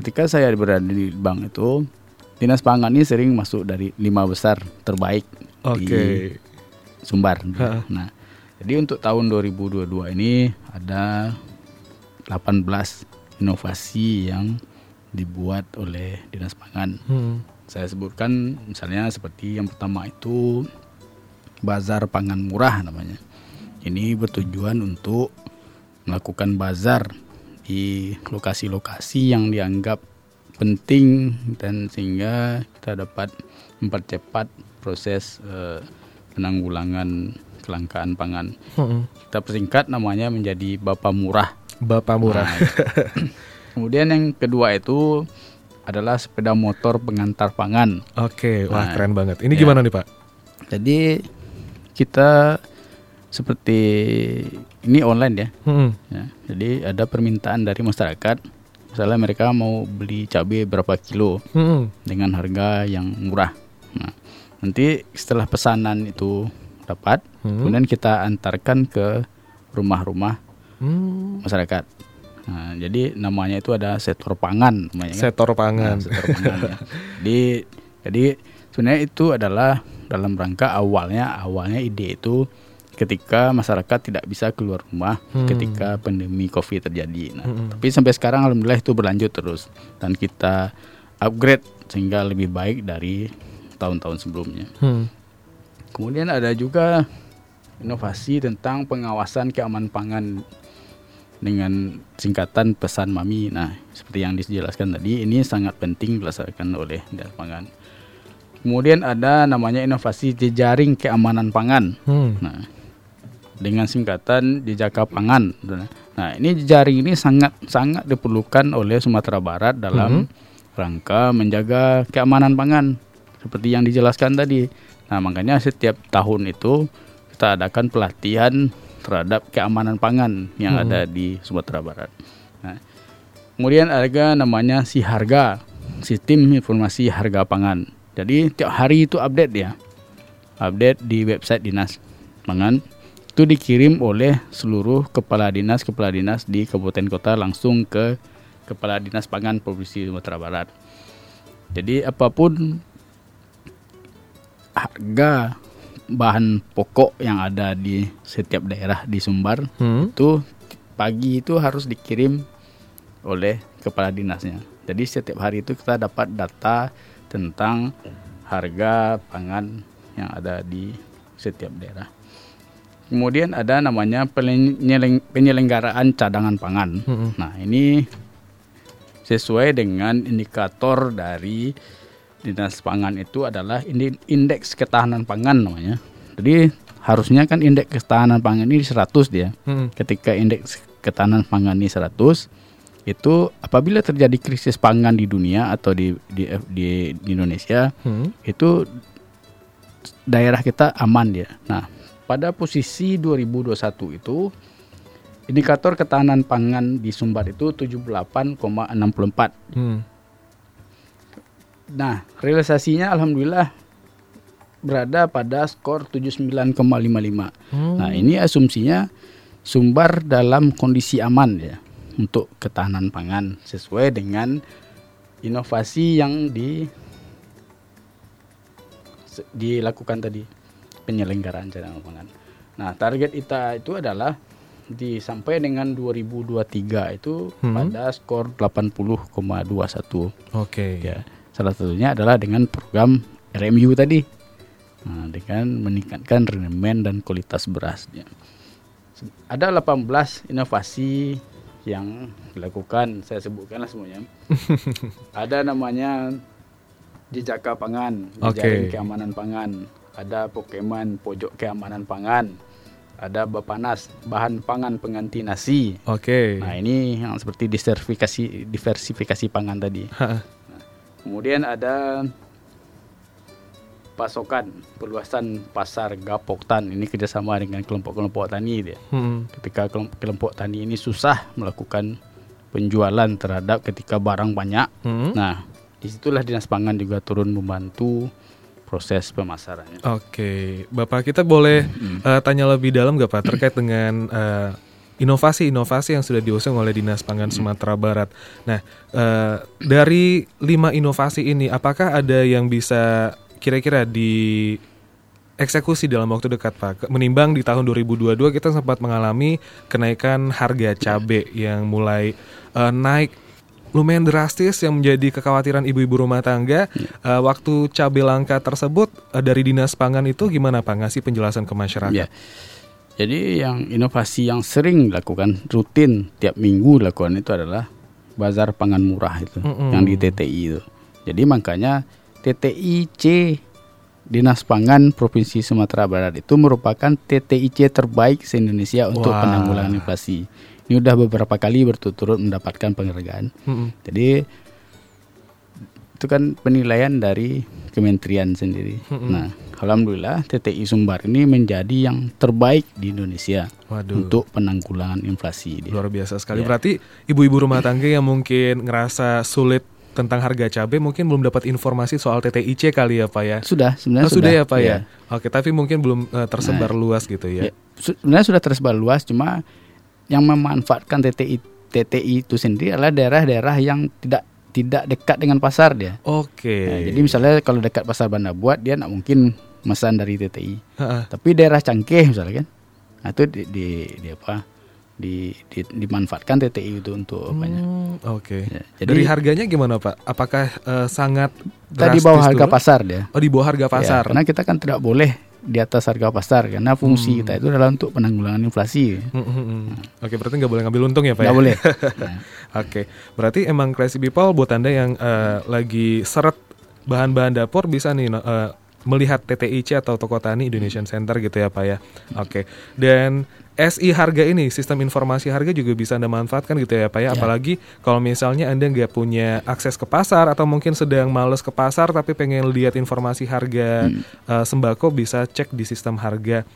ketika saya berada di bank itu, Dinas Pangan ini sering masuk dari lima besar terbaik Oke. di Sumbar. Ha. Nah, jadi untuk tahun 2022 ini ada 18 inovasi yang dibuat oleh Dinas Pangan. Hmm. Saya sebutkan misalnya seperti yang pertama itu bazar pangan murah namanya. Ini bertujuan untuk melakukan bazar di lokasi-lokasi yang dianggap penting dan sehingga kita dapat mempercepat proses eh, penanggulangan kelangkaan pangan. Hmm. Kita persingkat namanya menjadi Bapak Murah. Bapak murah. Nah, Kemudian yang kedua itu adalah sepeda motor pengantar pangan. Oke, wah Nah, keren banget. Ini ya. gimana nih Pak? Jadi kita seperti ini online ya. Hmm. ya. Jadi ada permintaan dari masyarakat. Misalnya mereka mau beli cabai berapa kilo Hmm. dengan harga yang murah. Nah, nanti setelah pesanan itu dapat, Hmm. kemudian kita antarkan ke rumah-rumah Hmm. masyarakat. Nah, jadi namanya itu ada sektor pangan namanya. kan? Sektor pangan. Nah, sektor pangan ya. Jadi jadi sebenarnya itu adalah dalam rangka awalnya awalnya ide itu ketika masyarakat tidak bisa keluar rumah Hmm. ketika pandemi Covid terjadi. Nah, Hmm. tapi sampai sekarang alhamdulillah itu berlanjut terus dan kita upgrade sehingga lebih baik dari tahun-tahun sebelumnya. Hmm. Kemudian ada juga inovasi tentang pengawasan keamanan pangan dengan singkatan pesan MAMI. Nah, seperti yang dijelaskan tadi, ini sangat penting dilaksanakan oleh Dinas Pangan. Kemudian ada namanya inovasi jejaring keamanan pangan. Hmm. Nah, dengan singkatan Jejaka Pangan. Nah, ini jejaring ini sangat sangat diperlukan oleh Sumatera Barat dalam rangka menjaga keamanan pangan seperti yang dijelaskan tadi. Nah, makanya setiap tahun itu kita adakan pelatihan terhadap keamanan pangan yang ada di Sumatera Barat. Nah, kemudian ada namanya si harga, sistem informasi harga pangan. Jadi tiap hari itu update ya, update di website dinas pangan itu dikirim oleh seluruh kepala dinas kepala dinas di kabupaten kota langsung ke kepala dinas pangan provinsi Sumatera Barat. Jadi apa pun harga bahan pokok yang ada di setiap daerah di Sumbar Hmm. itu pagi itu harus dikirim oleh kepala dinasnya. Jadi setiap hari itu kita dapat data tentang harga pangan yang ada di setiap daerah. Kemudian ada namanya penyeleng- penyelenggaraan cadangan pangan. Hmm. Nah, ini sesuai dengan indikator dari Dinas Pangan itu adalah indeks ketahanan pangan namanya. Jadi harusnya kan indeks ketahanan pangan ini 100 dia. Hmm. Ketika indeks ketahanan pangan ini 100 itu apabila terjadi krisis pangan di dunia atau di di, di, di Indonesia Hmm. itu daerah kita aman dia. Nah, pada posisi 2021 itu indikator ketahanan pangan di Sumbar itu 78,64. Hmm. Nah, realisasinya alhamdulillah berada pada skor 79,55. Hmm. Nah, ini asumsinya Sumbar dalam kondisi aman ya untuk ketahanan pangan sesuai dengan inovasi yang di dilakukan tadi penyelenggaraan cadangan pangan. Nah, target kita itu adalah di sampai dengan 2023 itu Hmm. pada skor 80,21 Oke. ya salah satunya adalah dengan program RMU tadi. Nah, dengan meningkatkan rendemen dan kualitas berasnya. Ada 18 inovasi yang dilakukan. Saya sebutkanlah semuanya. Ada namanya jejaka pangan jejaring keamanan pangan ada Pokemon pojok keamanan pangan ada Bapanas, bahan pangan pengganti nasi. Oke. Nah, ini yang seperti diversifikasi diversifikasi pangan tadi. Ha, Kemudian ada pasokan perluasan pasar Gapoktan ini kerjasama dengan kelompok-kelompok tani dia. hmm, Ketika kelompok, kelompok tani ini susah melakukan penjualan terhadap ketika barang banyak, hmm. nah di situlah dinas pangan juga turun membantu proses pemasarannya. Oke, Bapak kita boleh Hmm. eh, tanya lebih dalam nggak Pak terkait dengan eh, inovasi-inovasi yang sudah diusung oleh Dinas Pangan Hmm. Sumatera Barat. Nah, eh, dari lima inovasi ini, apakah ada yang bisa kira-kira di eksekusi dalam waktu dekat Pak? Menimbang di tahun 2022 kita sempat mengalami kenaikan harga cabai yang mulai eh, naik lumayan drastis yang menjadi kekhawatiran ibu-ibu rumah tangga. Eh, waktu cabai langka tersebut eh, dari Dinas Pangan itu gimana Pak ngasih penjelasan ke masyarakat? Ya. Jadi yang inovasi yang sering dilakukan rutin tiap minggu dilakukan itu adalah bazar pangan murah itu Mm-mm. yang di TTI itu. Jadi makanya TTI C Dinas Pangan Provinsi Sumatera Barat itu merupakan TTI C terbaik se Indonesia untuk Wah. penanggulangan inflasi. Ini udah beberapa kali berturut-turut mendapatkan penghargaan. Mm-mm. Jadi itu kan penilaian dari kementerian sendiri. Nah, alhamdulillah TTI Sumbar ini menjadi yang terbaik di Indonesia Waduh. untuk penanggulangan inflasi. Dia. Luar biasa sekali. Ya. Berarti ibu-ibu rumah tangga yang mungkin ngerasa sulit tentang harga cabai mungkin belum dapat informasi soal TTIC kali ya Pak ya. Sudah, Oh, sebenarnya sudah, ya Pak ya. ya. Oke, tapi mungkin belum eh, tersebar luas gitu ya. Ya, sebenarnya sudah tersebar luas, cuma yang memanfaatkan TTI TTI itu sendiri adalah daerah-daerah yang tidak tidak dekat dengan pasar dia. Oke. Nah, jadi misalnya kalau dekat pasar Banda Buat dia nak mungkin mesan dari TTI. Ha-ha. Tapi daerah Cangkeh misalnya kan, nah, itu di, di, di apa? Di, di- dimanfaatkan TTI itu untuk? Hmm, Oke. Ya, jadi- Dari harganya gimana Pak? Apakah eh, sangat Tadi bawah harga turun? pasar dia. Oh di bawah harga Ya, pasar. karena kita kan tidak boleh di atas harga pasar karena fungsi kita itu adalah untuk penanggulangan inflasi. Hmm, hmm, hmm. Oke, berarti nggak boleh ngambil untung ya Pak? Nggak ya? boleh. Nah, Oke, berarti emang Classy People buat anda yang eh, lagi seret bahan-bahan dapur bisa nih eh, melihat TTIC atau Toko Tani Indonesian Center gitu ya Pak ya. Oke, dan SI harga ini sistem informasi harga juga bisa anda manfaatkan gitu ya Pak ya. Ya. Apalagi kalau misalnya anda nggak punya akses ke pasar atau mungkin sedang males ke pasar tapi pengen lihat informasi harga eh, sembako bisa cek di sistem harga.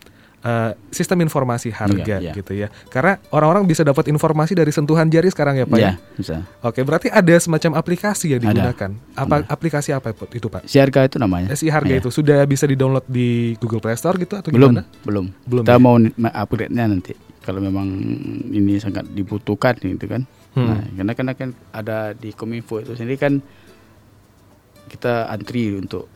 Eh, sistem informasi harga Iya, iya. gitu ya. Karena orang-orang bisa dapat informasi dari sentuhan jari sekarang ya Pak ya. ya, bisa. Oke, berarti ada semacam aplikasi yang Ada. digunakan. Apa aplikasi apa itu Pak? Si harga itu namanya. SI harga Ya. itu sudah bisa di-download di Google Play Store gitu atau belum, gimana? belum. Belum Kita ya? mau upgrade-nya nanti. Kalau memang ini sangat dibutuhkan gitu kan. Hmm. Nah, karena karena kan ada di Kominfo itu sendiri kan kita antri untuk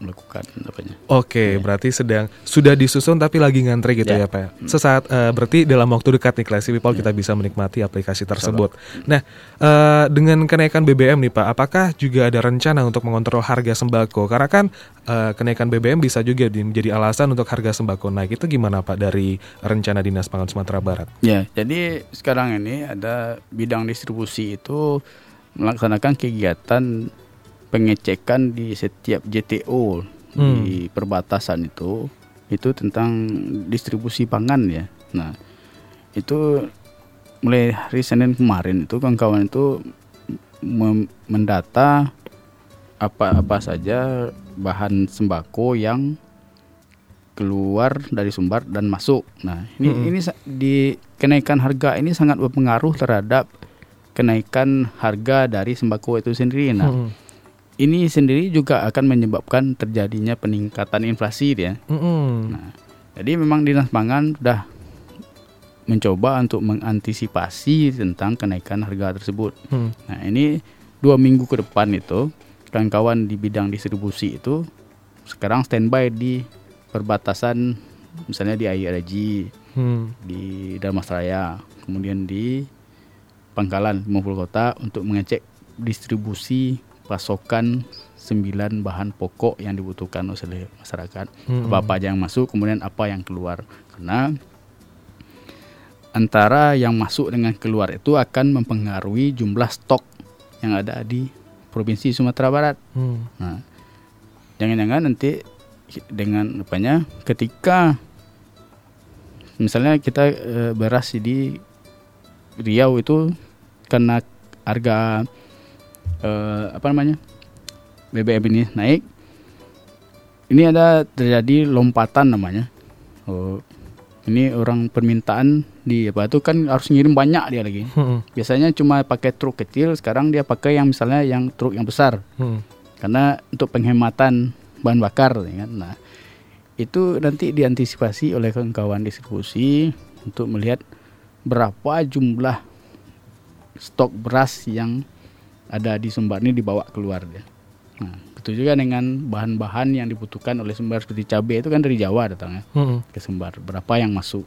melakukan apanya. Oke, berarti sedang sudah disusun tapi lagi ngantri gitu ya, Ya. Pak. Sesaat eh, berarti dalam waktu dekat nih Classy People kita bisa menikmati aplikasi tersebut. Nah, eh, dengan kenaikan BBM nih Pak, apakah juga ada rencana untuk mengontrol harga sembako? Karena kan eh, kenaikan BBM bisa juga di- menjadi alasan untuk harga sembako naik. Itu gimana Pak dari rencana Dinas Pangan Sumatera Barat? Ya, jadi sekarang ini ada bidang distribusi itu melaksanakan kegiatan pengecekan di setiap JTO di perbatasan itu itu tentang distribusi pangan ya. Nah, itu mulai hari Senin kemarin itu kawan-kawan itu mendata apa-apa saja bahan sembako yang keluar dari Sumbar dan masuk. Nah, ini ini sa- di kenaikan harga ini sangat berpengaruh terhadap kenaikan harga dari sembako itu sendiri. Nah, Hmm. Ini sendiri juga akan menyebabkan terjadinya peningkatan inflasi dia. Mm-mm. Nah, jadi memang Dinas Pangan sudah mencoba untuk mengantisipasi tentang kenaikan harga tersebut. Hmm. Nah, ini dua minggu ke depan itu kawan-kawan di bidang distribusi itu sekarang standby di perbatasan misalnya di IRG, Hmm. di Darmasraya, kemudian di Pangkalan Maupun Kota untuk mengecek distribusi pasokan 9 bahan pokok yang dibutuhkan oleh masyarakat. Hmm. Apa-apa aja yang masuk, kemudian apa yang keluar. Karena antara yang masuk dengan keluar itu akan mempengaruhi jumlah stok yang ada di Provinsi Sumatera Barat. Hmm. Nah, jangan-jangan nanti dengan apanya ketika misalnya kita eh, beras di Riau itu karena harga eh, apa namanya BBM ini naik. Ini ada terjadi lompatan namanya. Oh, ini orang permintaan di apa itu kan harus ngirim banyak dia lagi. Hmm. biasanya cuma pakai truk kecil sekarang dia pakai yang misalnya yang truk yang besar. Hmm. karena untuk penghematan bahan bakar ya kan? Nah itu nanti diantisipasi oleh kawan-kawan distribusi untuk melihat berapa jumlah stok beras yang ada di Sumbar ini dibawa keluar dia. Nah, begitu juga dengan bahan-bahan yang dibutuhkan oleh Sumbar seperti cabai itu kan dari Jawa datangnya Hmm. ke Sumbar. Berapa yang masuk?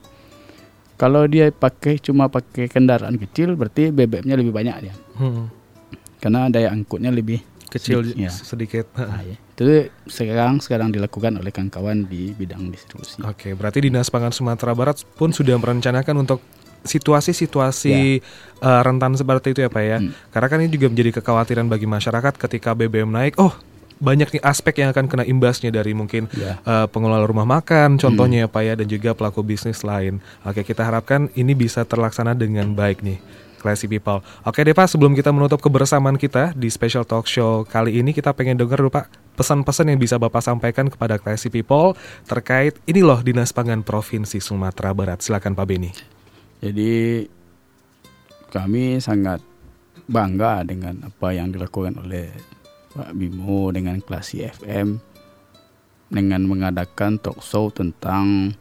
Kalau dia pakai cuma pakai kendaraan kecil berarti BBM-nya lebih banyak dia. Hmm. Karena daya angkutnya lebih Kecil sedikit, ya. sedikit. Nah, ya. Itu sekarang sekarang dilakukan oleh kawan-kawan di bidang distribusi. Oke, berarti Dinas Pangan Sumatera Barat pun sudah merencanakan untuk situasi-situasi eh, rentan seperti itu ya Pak ya. Hmm. Karena kan ini juga menjadi kekhawatiran bagi masyarakat ketika BBM naik, oh banyak nih aspek yang akan kena imbasnya dari mungkin Ya. eh, pengelola rumah makan contohnya ya Pak ya dan juga pelaku bisnis lain. Oke, kita harapkan ini bisa terlaksana dengan baik nih. Classy People. Oke deh Pak, sebelum kita menutup kebersamaan kita di special talk show kali ini, kita pengen dengar dulu Pak pesan-pesan yang bisa Bapak sampaikan kepada Classy People terkait ini loh Dinas Pangan Provinsi Sumatera Barat. Silakan Pak Beni. Jadi kami sangat bangga dengan apa yang dilakukan oleh Pak Bimo dengan Klasi FM dengan mengadakan talk show tentang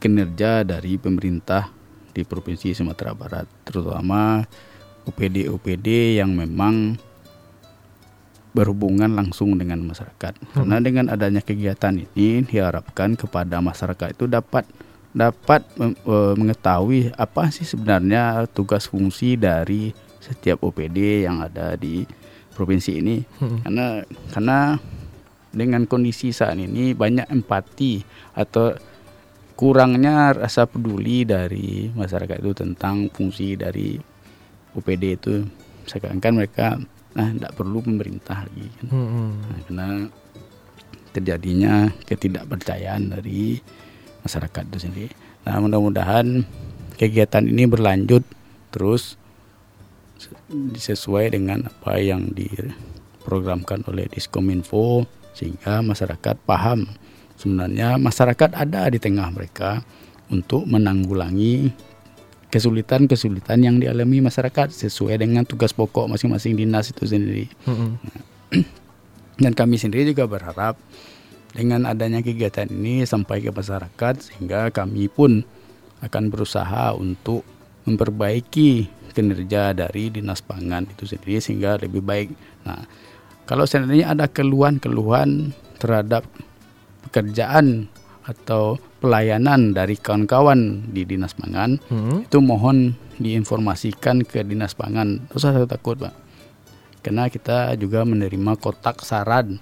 kinerja dari pemerintah di Provinsi Sumatera Barat, terutama UPD-UPD yang memang berhubungan langsung dengan masyarakat. Karena dengan adanya kegiatan ini diharapkan kepada masyarakat itu dapat dapat eh, mengetahui apa sih sebenarnya tugas fungsi dari setiap OPD yang ada di provinsi ini. Karena karena dengan kondisi saat ini banyak empati atau kurangnya rasa peduli dari masyarakat itu tentang fungsi dari UPD itu seakan-akan mereka nah tidak perlu pemerintah lagi kan. Nah, karena terjadinya ketidakpercayaan dari masyarakat itu sendiri. Nah mudah-mudahan kegiatan ini berlanjut terus sesuai dengan apa yang diprogramkan oleh Diskominfo sehingga masyarakat paham sebenarnya masyarakat ada di tengah mereka untuk menanggulangi kesulitan-kesulitan yang dialami masyarakat sesuai dengan tugas pokok masing-masing dinas itu sendiri. Dan kami sendiri juga berharap dengan adanya kegiatan ini sampai ke masyarakat sehingga kami pun akan berusaha untuk memperbaiki kinerja dari dinas pangan itu sendiri sehingga lebih baik. Nah, kalau seandainya ada keluhan-keluhan terhadap pekerjaan atau pelayanan dari kawan-kawan di dinas pangan, itu mohon diinformasikan ke dinas pangan. Tidak usah takut, Pak. Karena kita juga menerima kotak saran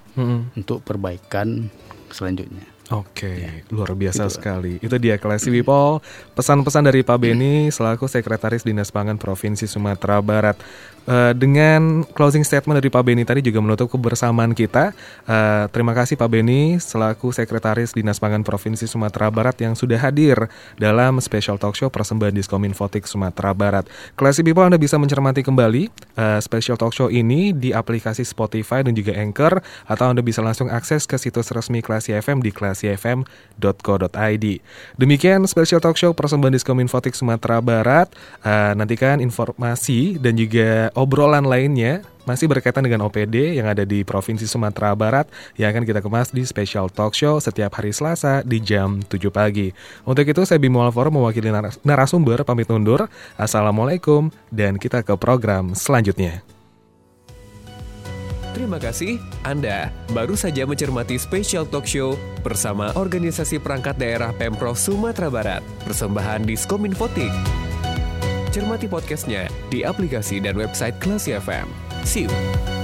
untuk perbaikan selanjutnya. Oke, luar biasa sekali. Itu dia Classy People, pesan-pesan dari Pak Beni selaku Sekretaris Dinas Pangan Provinsi Sumatera Barat. Eh, dengan closing statement dari Pak Beni tadi juga menutup kebersamaan kita. Eh, terima kasih Pak Beni selaku Sekretaris Dinas Pangan Provinsi Sumatera Barat yang sudah hadir dalam special talk show persembahan Diskominfotik Sumatera Barat. Classy People Anda bisa mencermati kembali eh, special talk show ini di aplikasi Spotify dan juga Anchor atau Anda bisa langsung akses ke situs resmi Classy FM di classyfm.co.id. Demikian special talk show persembahan Diskominfotik Sumatera Barat. Eh, nantikan informasi dan juga obrolan lainnya masih berkaitan dengan OPD yang ada di Provinsi Sumatera Barat yang akan kita kemas di special talk show setiap hari Selasa di jam 7 pagi. Untuk itu saya Bimo Alvaro mewakili naras- narasumber pamit undur. Assalamualaikum dan kita ke program selanjutnya. Terima kasih, Anda baru saja mencermati special talk show bersama Organisasi Perangkat Daerah Pemprov Sumatera Barat, persembahan Diskominfotik. Cermati podcastnya di aplikasi dan website Klasi FM. See you.